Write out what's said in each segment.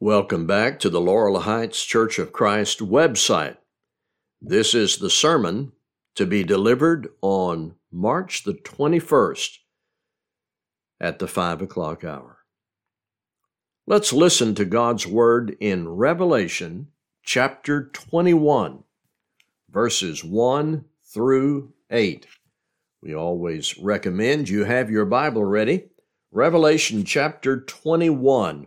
Welcome back to the Laurel Heights Church of Christ website. This is the sermon to be delivered on March the 21st at the 5 o'clock hour. Let's listen to God's Word in Revelation chapter 21, verses 1 through 8. We always recommend you have your Bible ready. Revelation chapter 21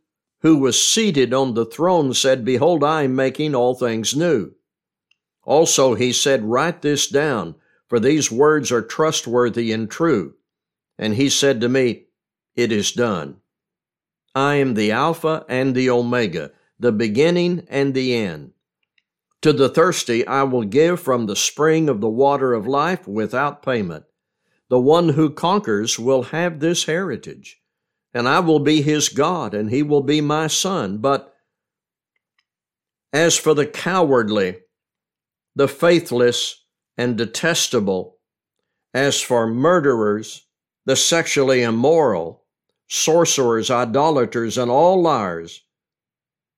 who was seated on the throne said, Behold, I am making all things new. Also he said, Write this down, for these words are trustworthy and true. And he said to me, It is done. I am the Alpha and the Omega, the beginning and the end. To the thirsty I will give from the spring of the water of life without payment. The one who conquers will have this heritage and I will be his God, and he will be my son. But as for the cowardly, the faithless, and detestable, as for murderers, the sexually immoral, sorcerers, idolaters, and all liars,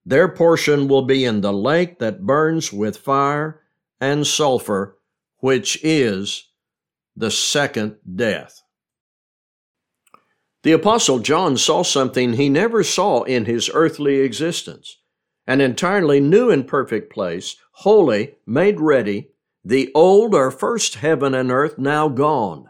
their portion will be in the lake that burns with fire and sulfur, which is the second death. The Apostle John saw something he never saw in his earthly existence an entirely new and perfect place, holy, made ready, the old or first heaven and earth now gone.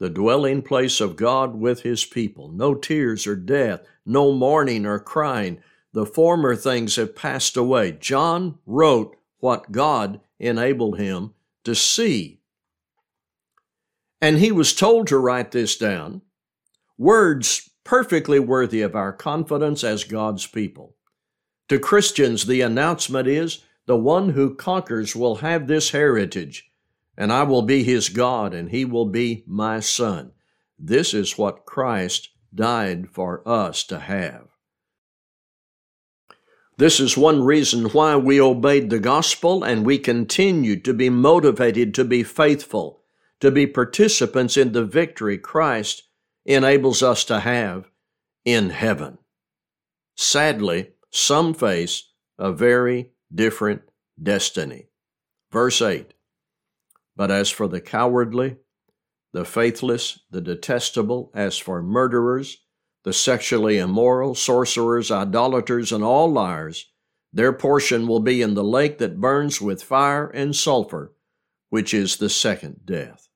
The dwelling place of God with his people. No tears or death, no mourning or crying. The former things have passed away. John wrote what God enabled him to see. And he was told to write this down Words perfectly worthy of our confidence as God's people. To Christians, the announcement is the one who conquers will have this heritage, and I will be his God, and he will be my son. This is what Christ died for us to have. This is one reason why we obeyed the gospel and we continue to be motivated to be faithful, to be participants in the victory Christ enables us to have in heaven. Sadly, some face a very different destiny. Verse 8 But as for the cowardly, the faithless, the detestable, as for murderers, the sexually immoral, sorcerers, idolaters, and all liars, their portion will be in the lake that burns with fire and sulfur, which is the second death.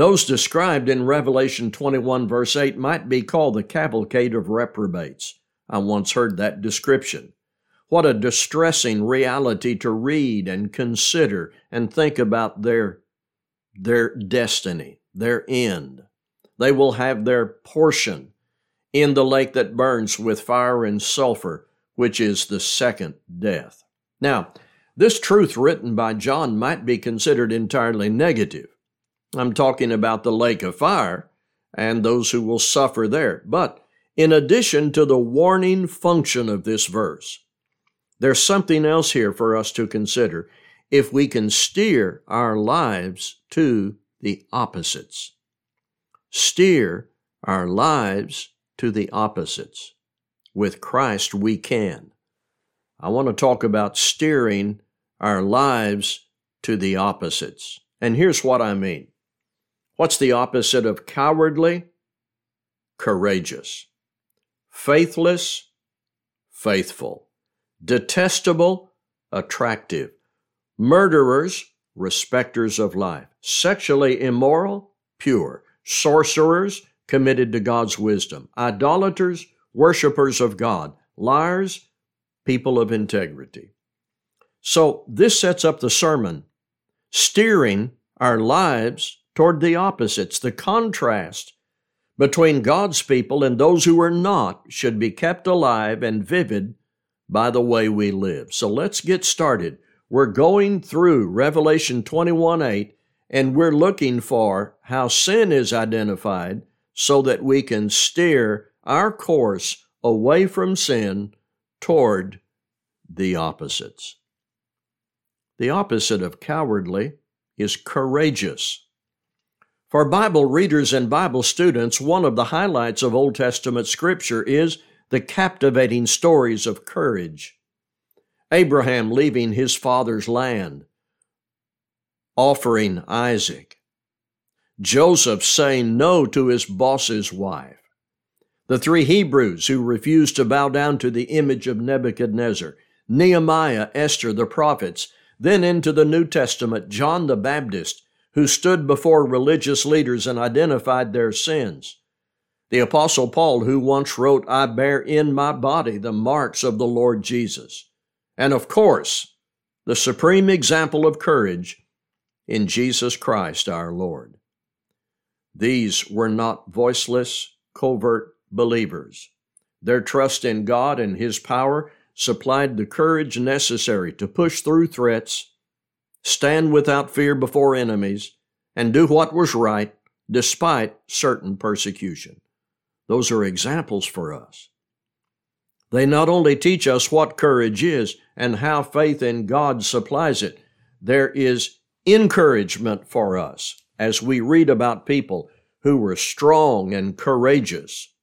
Those described in Revelation 21, verse 8, might be called the cavalcade of reprobates. I once heard that description. What a distressing reality to read and consider and think about their, their destiny, their end. They will have their portion in the lake that burns with fire and sulfur, which is the second death. Now, this truth written by John might be considered entirely negative. I'm talking about the lake of fire and those who will suffer there. But in addition to the warning function of this verse, there's something else here for us to consider if we can steer our lives to the opposites. Steer our lives to the opposites. With Christ, we can. I want to talk about steering our lives to the opposites. And here's what I mean What's the opposite of cowardly? Courageous. Faithless? Faithful. Detestable? Attractive. Murderers respecters of life. Sexually immoral, pure. Sorcerers, committed to God's wisdom. Idolaters, worshippers of God. Liars, people of integrity. So this sets up the sermon, steering our lives toward the opposites. The contrast between God's people and those who are not should be kept alive and vivid by the way we live. So let's get started. We're going through Revelation 21 8, and we're looking for how sin is identified so that we can steer our course away from sin toward the opposites. The opposite of cowardly is courageous. For Bible readers and Bible students, one of the highlights of Old Testament scripture is the captivating stories of courage. Abraham leaving his father's land, offering Isaac. Joseph saying no to his boss's wife. The three Hebrews who refused to bow down to the image of Nebuchadnezzar. Nehemiah, Esther, the prophets. Then into the New Testament, John the Baptist, who stood before religious leaders and identified their sins. The Apostle Paul, who once wrote, I bear in my body the marks of the Lord Jesus. And of course, the supreme example of courage in Jesus Christ our Lord. These were not voiceless, covert believers. Their trust in God and His power supplied the courage necessary to push through threats, stand without fear before enemies, and do what was right despite certain persecution. Those are examples for us. They not only teach us what courage is and how faith in God supplies it, there is encouragement for us as we read about people who were strong and courageous.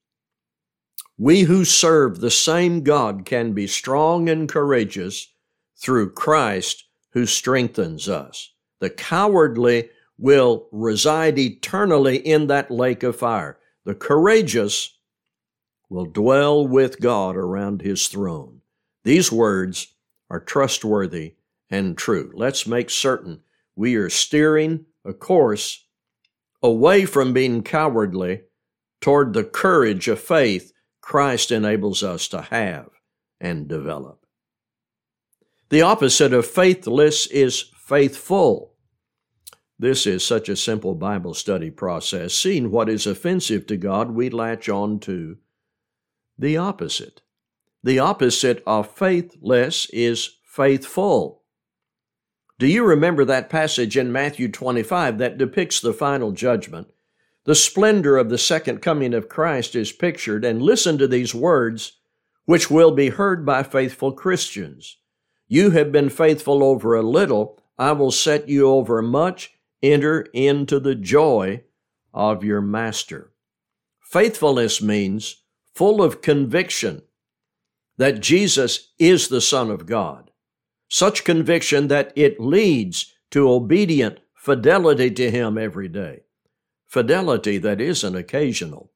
We who serve the same God can be strong and courageous through Christ who strengthens us. The cowardly will reside eternally in that lake of fire. The courageous will dwell with God around his throne. These words are trustworthy and true. Let's make certain we are steering a course away from being cowardly toward the courage of faith Christ enables us to have and develop. The opposite of faithless is faithful. This is such a simple Bible study process. Seeing what is offensive to God, we latch on to the opposite. The opposite of faithless is faithful. Do you remember that passage in Matthew 25 that depicts the final judgment? The splendor of the second coming of Christ is pictured, and listen to these words, which will be heard by faithful Christians. You have been faithful over a little, I will set you over much enter into the joy of your master. Faithfulness means full of conviction that Jesus is the Son of God. Such conviction that it leads to obedient fidelity to Him every day. Fidelity that isn't occasional.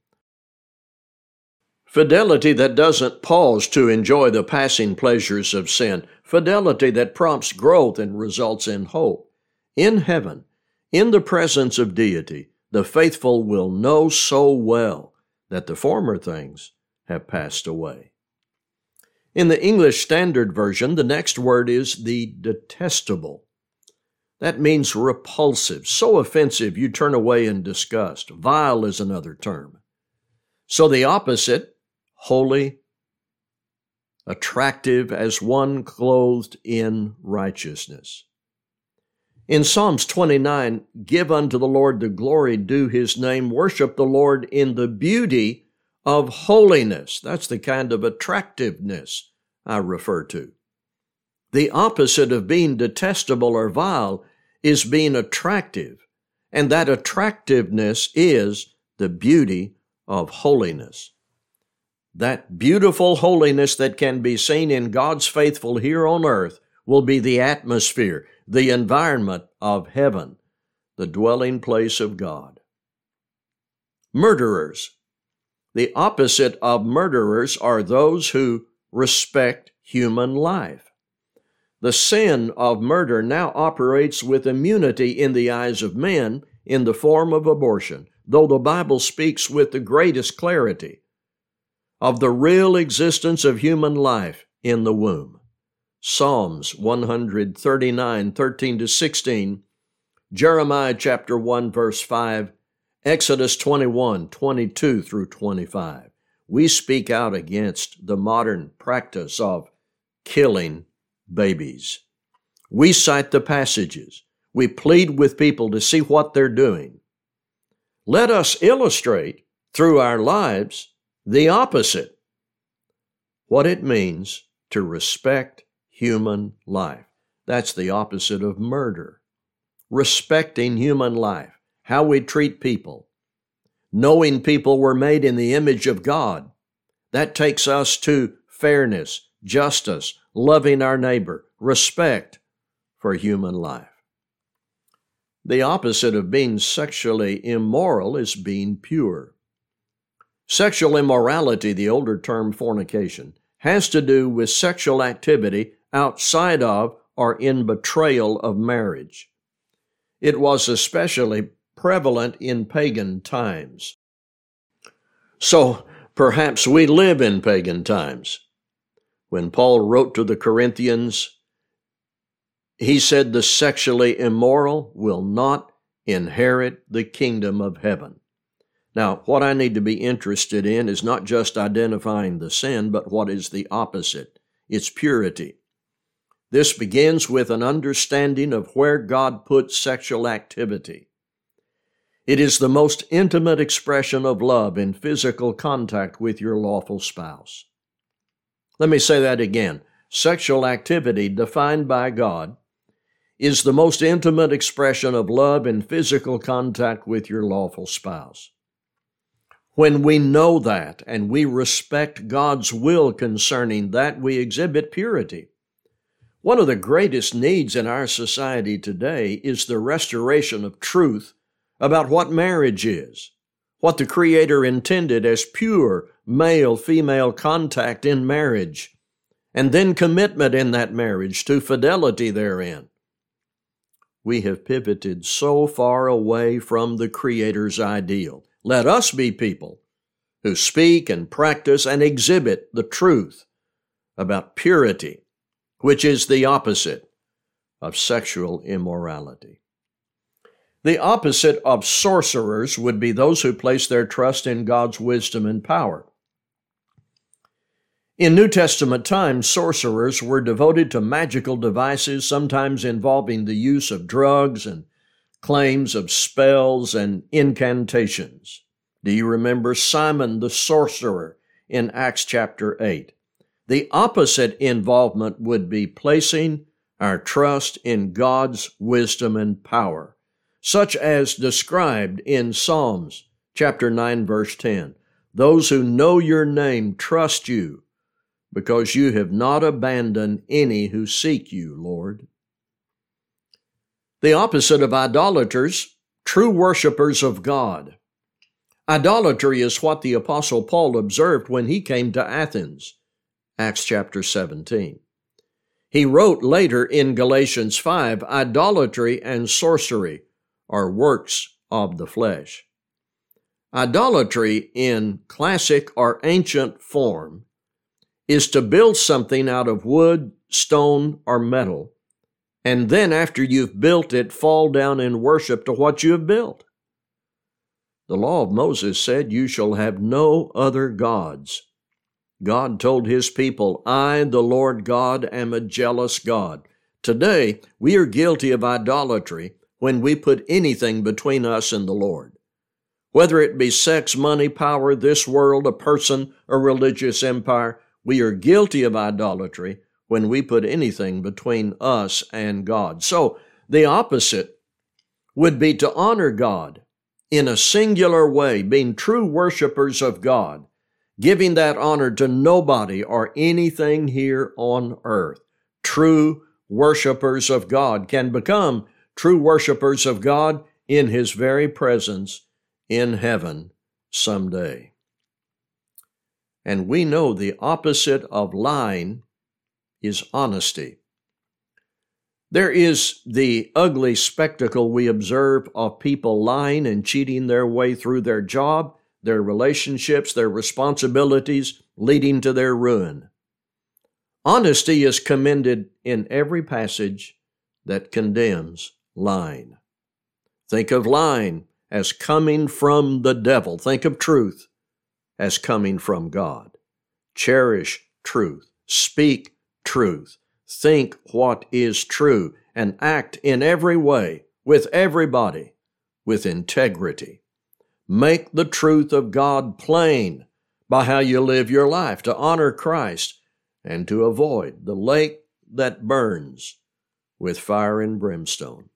Fidelity that doesn't pause to enjoy the passing pleasures of sin. Fidelity that prompts growth and results in hope. In heaven, in the presence of deity, the faithful will know so well that the former things have passed away. In the English Standard Version, the next word is the detestable. That means repulsive, so offensive you turn away in disgust. Vile is another term. So the opposite, holy, attractive as one clothed in righteousness. In Psalms 29, give unto the Lord the glory due his name, worship the Lord in the beauty of holiness. That's the kind of attractiveness I refer to. The opposite of being detestable or vile is being attractive, and that attractiveness is the beauty of holiness. That beautiful holiness that can be seen in God's faithful here on earth will be the atmosphere, the environment of heaven, the dwelling place of God. Murderers. The opposite of murderers are those who respect human life. The sin of murder now operates with immunity in the eyes of men in the form of abortion, though the Bible speaks with the greatest clarity of the real existence of human life in the womb. Psalms 139, 13 to 16, Jeremiah chapter 1, verse 5, Exodus 21, 22 through 25. We speak out against the modern practice of killing babies. We cite the passages. We plead with people to see what they're doing. Let us illustrate through our lives the opposite what it means to respect human life. That's the opposite of murder. Respecting human life, how we treat people, knowing people were made in the image of God. That takes us to fairness, justice, loving our neighbor, respect for human life. The opposite of being sexually immoral is being pure. Sexual immorality, the older term fornication, has to do with sexual activity outside of or in betrayal of marriage. It was especially prevalent in pagan times. So perhaps we live in pagan times. When Paul wrote to the Corinthians, he said, The sexually immoral will not inherit the kingdom of heaven. Now, what I need to be interested in is not just identifying the sin, but what is the opposite its purity. This begins with an understanding of where God puts sexual activity. It is the most intimate expression of love in physical contact with your lawful spouse. Let me say that again. Sexual activity, defined by God, is the most intimate expression of love in physical contact with your lawful spouse. When we know that and we respect God's will concerning that, we exhibit purity. One of the greatest needs in our society today is the restoration of truth about what marriage is, what the Creator intended as pure male female contact in marriage, and then commitment in that marriage to fidelity therein. We have pivoted so far away from the Creator's ideal. Let us be people who speak and practice and exhibit the truth about purity, which is the opposite of sexual immorality. The opposite of sorcerers would be those who place their trust in God's wisdom and power. In New Testament times, sorcerers were devoted to magical devices, sometimes involving the use of drugs and claims of spells and incantations. Do you remember Simon the sorcerer in Acts chapter 8? The opposite involvement would be placing our trust in God's wisdom and power, such as described in Psalms chapter 9 verse 10. Those who know your name trust you because you have not abandoned any who seek you, Lord. The opposite of idolaters, true worshippers of God. Idolatry is what the Apostle Paul observed when he came to Athens. Acts chapter 17. He wrote later in Galatians 5 idolatry and sorcery are works of the flesh. Idolatry in classic or ancient form is to build something out of wood, stone, or metal, and then after you've built it, fall down in worship to what you have built. The law of Moses said, You shall have no other gods. God told his people, I, the Lord God, am a jealous God. Today, we are guilty of idolatry when we put anything between us and the Lord. Whether it be sex, money, power, this world, a person, a religious empire, we are guilty of idolatry when we put anything between us and God. So, the opposite would be to honor God in a singular way, being true worshipers of God, giving that honor to nobody or anything here on earth. True worshipers of God can become true worshipers of God in His very presence in heaven someday. And we know the opposite of lying is honesty. There is the ugly spectacle we observe of people lying and cheating their way through their job, their relationships, their responsibilities, leading to their ruin. Honesty is commended in every passage that condemns lying. Think of lying as coming from the devil. Think of truth as coming from God. Cherish truth. Speak truth. Think what is true and act in every way with everybody with integrity. Make the truth of God plain by how you live your life to honor Christ and to avoid the lake that burns with fire and brimstone.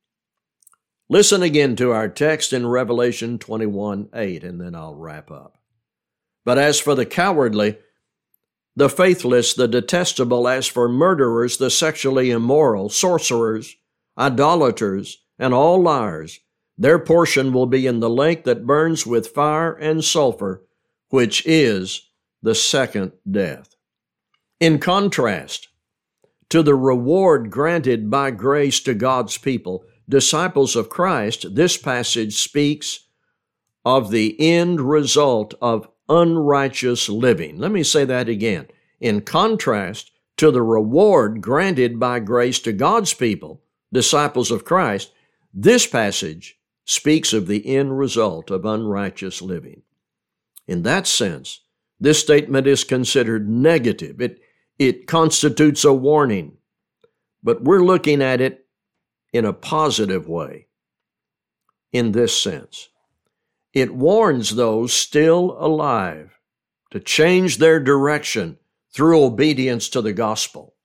Listen again to our text in Revelation 21 8, and then I'll wrap up. But as for the cowardly, the faithless, the detestable, as for murderers, the sexually immoral, sorcerers, idolaters, and all liars, their portion will be in the lake that burns with fire and sulfur, which is the second death. In contrast to the reward granted by grace to God's people, disciples of Christ, this passage speaks of the end result of unrighteous living. Let me say that again. In contrast to the reward granted by grace to God's people, disciples of Christ, this passage speaks of the end result of unrighteous living. In that sense, this statement is considered negative. It, it constitutes a warning, but we're looking at it in a positive way in this sense. It warns those still alive to change their direction through obedience to the gospel.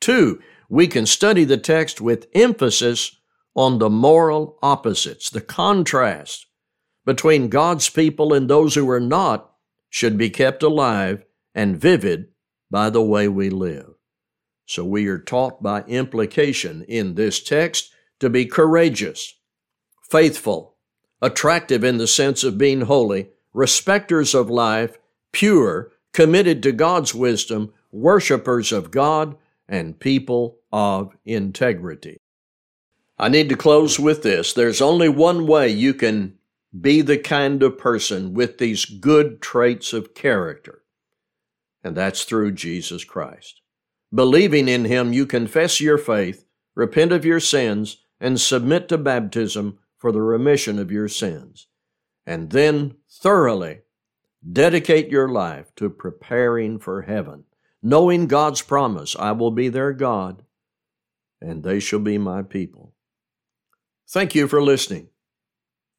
Two, we can study the text with emphasis on the moral opposites, the contrast between God's people and those who are not should be kept alive and vivid by the way we live. So we are taught by implication in this text to be courageous, faithful, attractive in the sense of being holy, respecters of life, pure, committed to God's wisdom, worshipers of God, and people of integrity. I need to close with this. There's only one way you can be the kind of person with these good traits of character, and that's through Jesus Christ. Believing in Him, you confess your faith, repent of your sins, and submit to baptism for the remission of your sins. And then thoroughly dedicate your life to preparing for heaven, knowing God's promise I will be their God, and they shall be my people. Thank you for listening.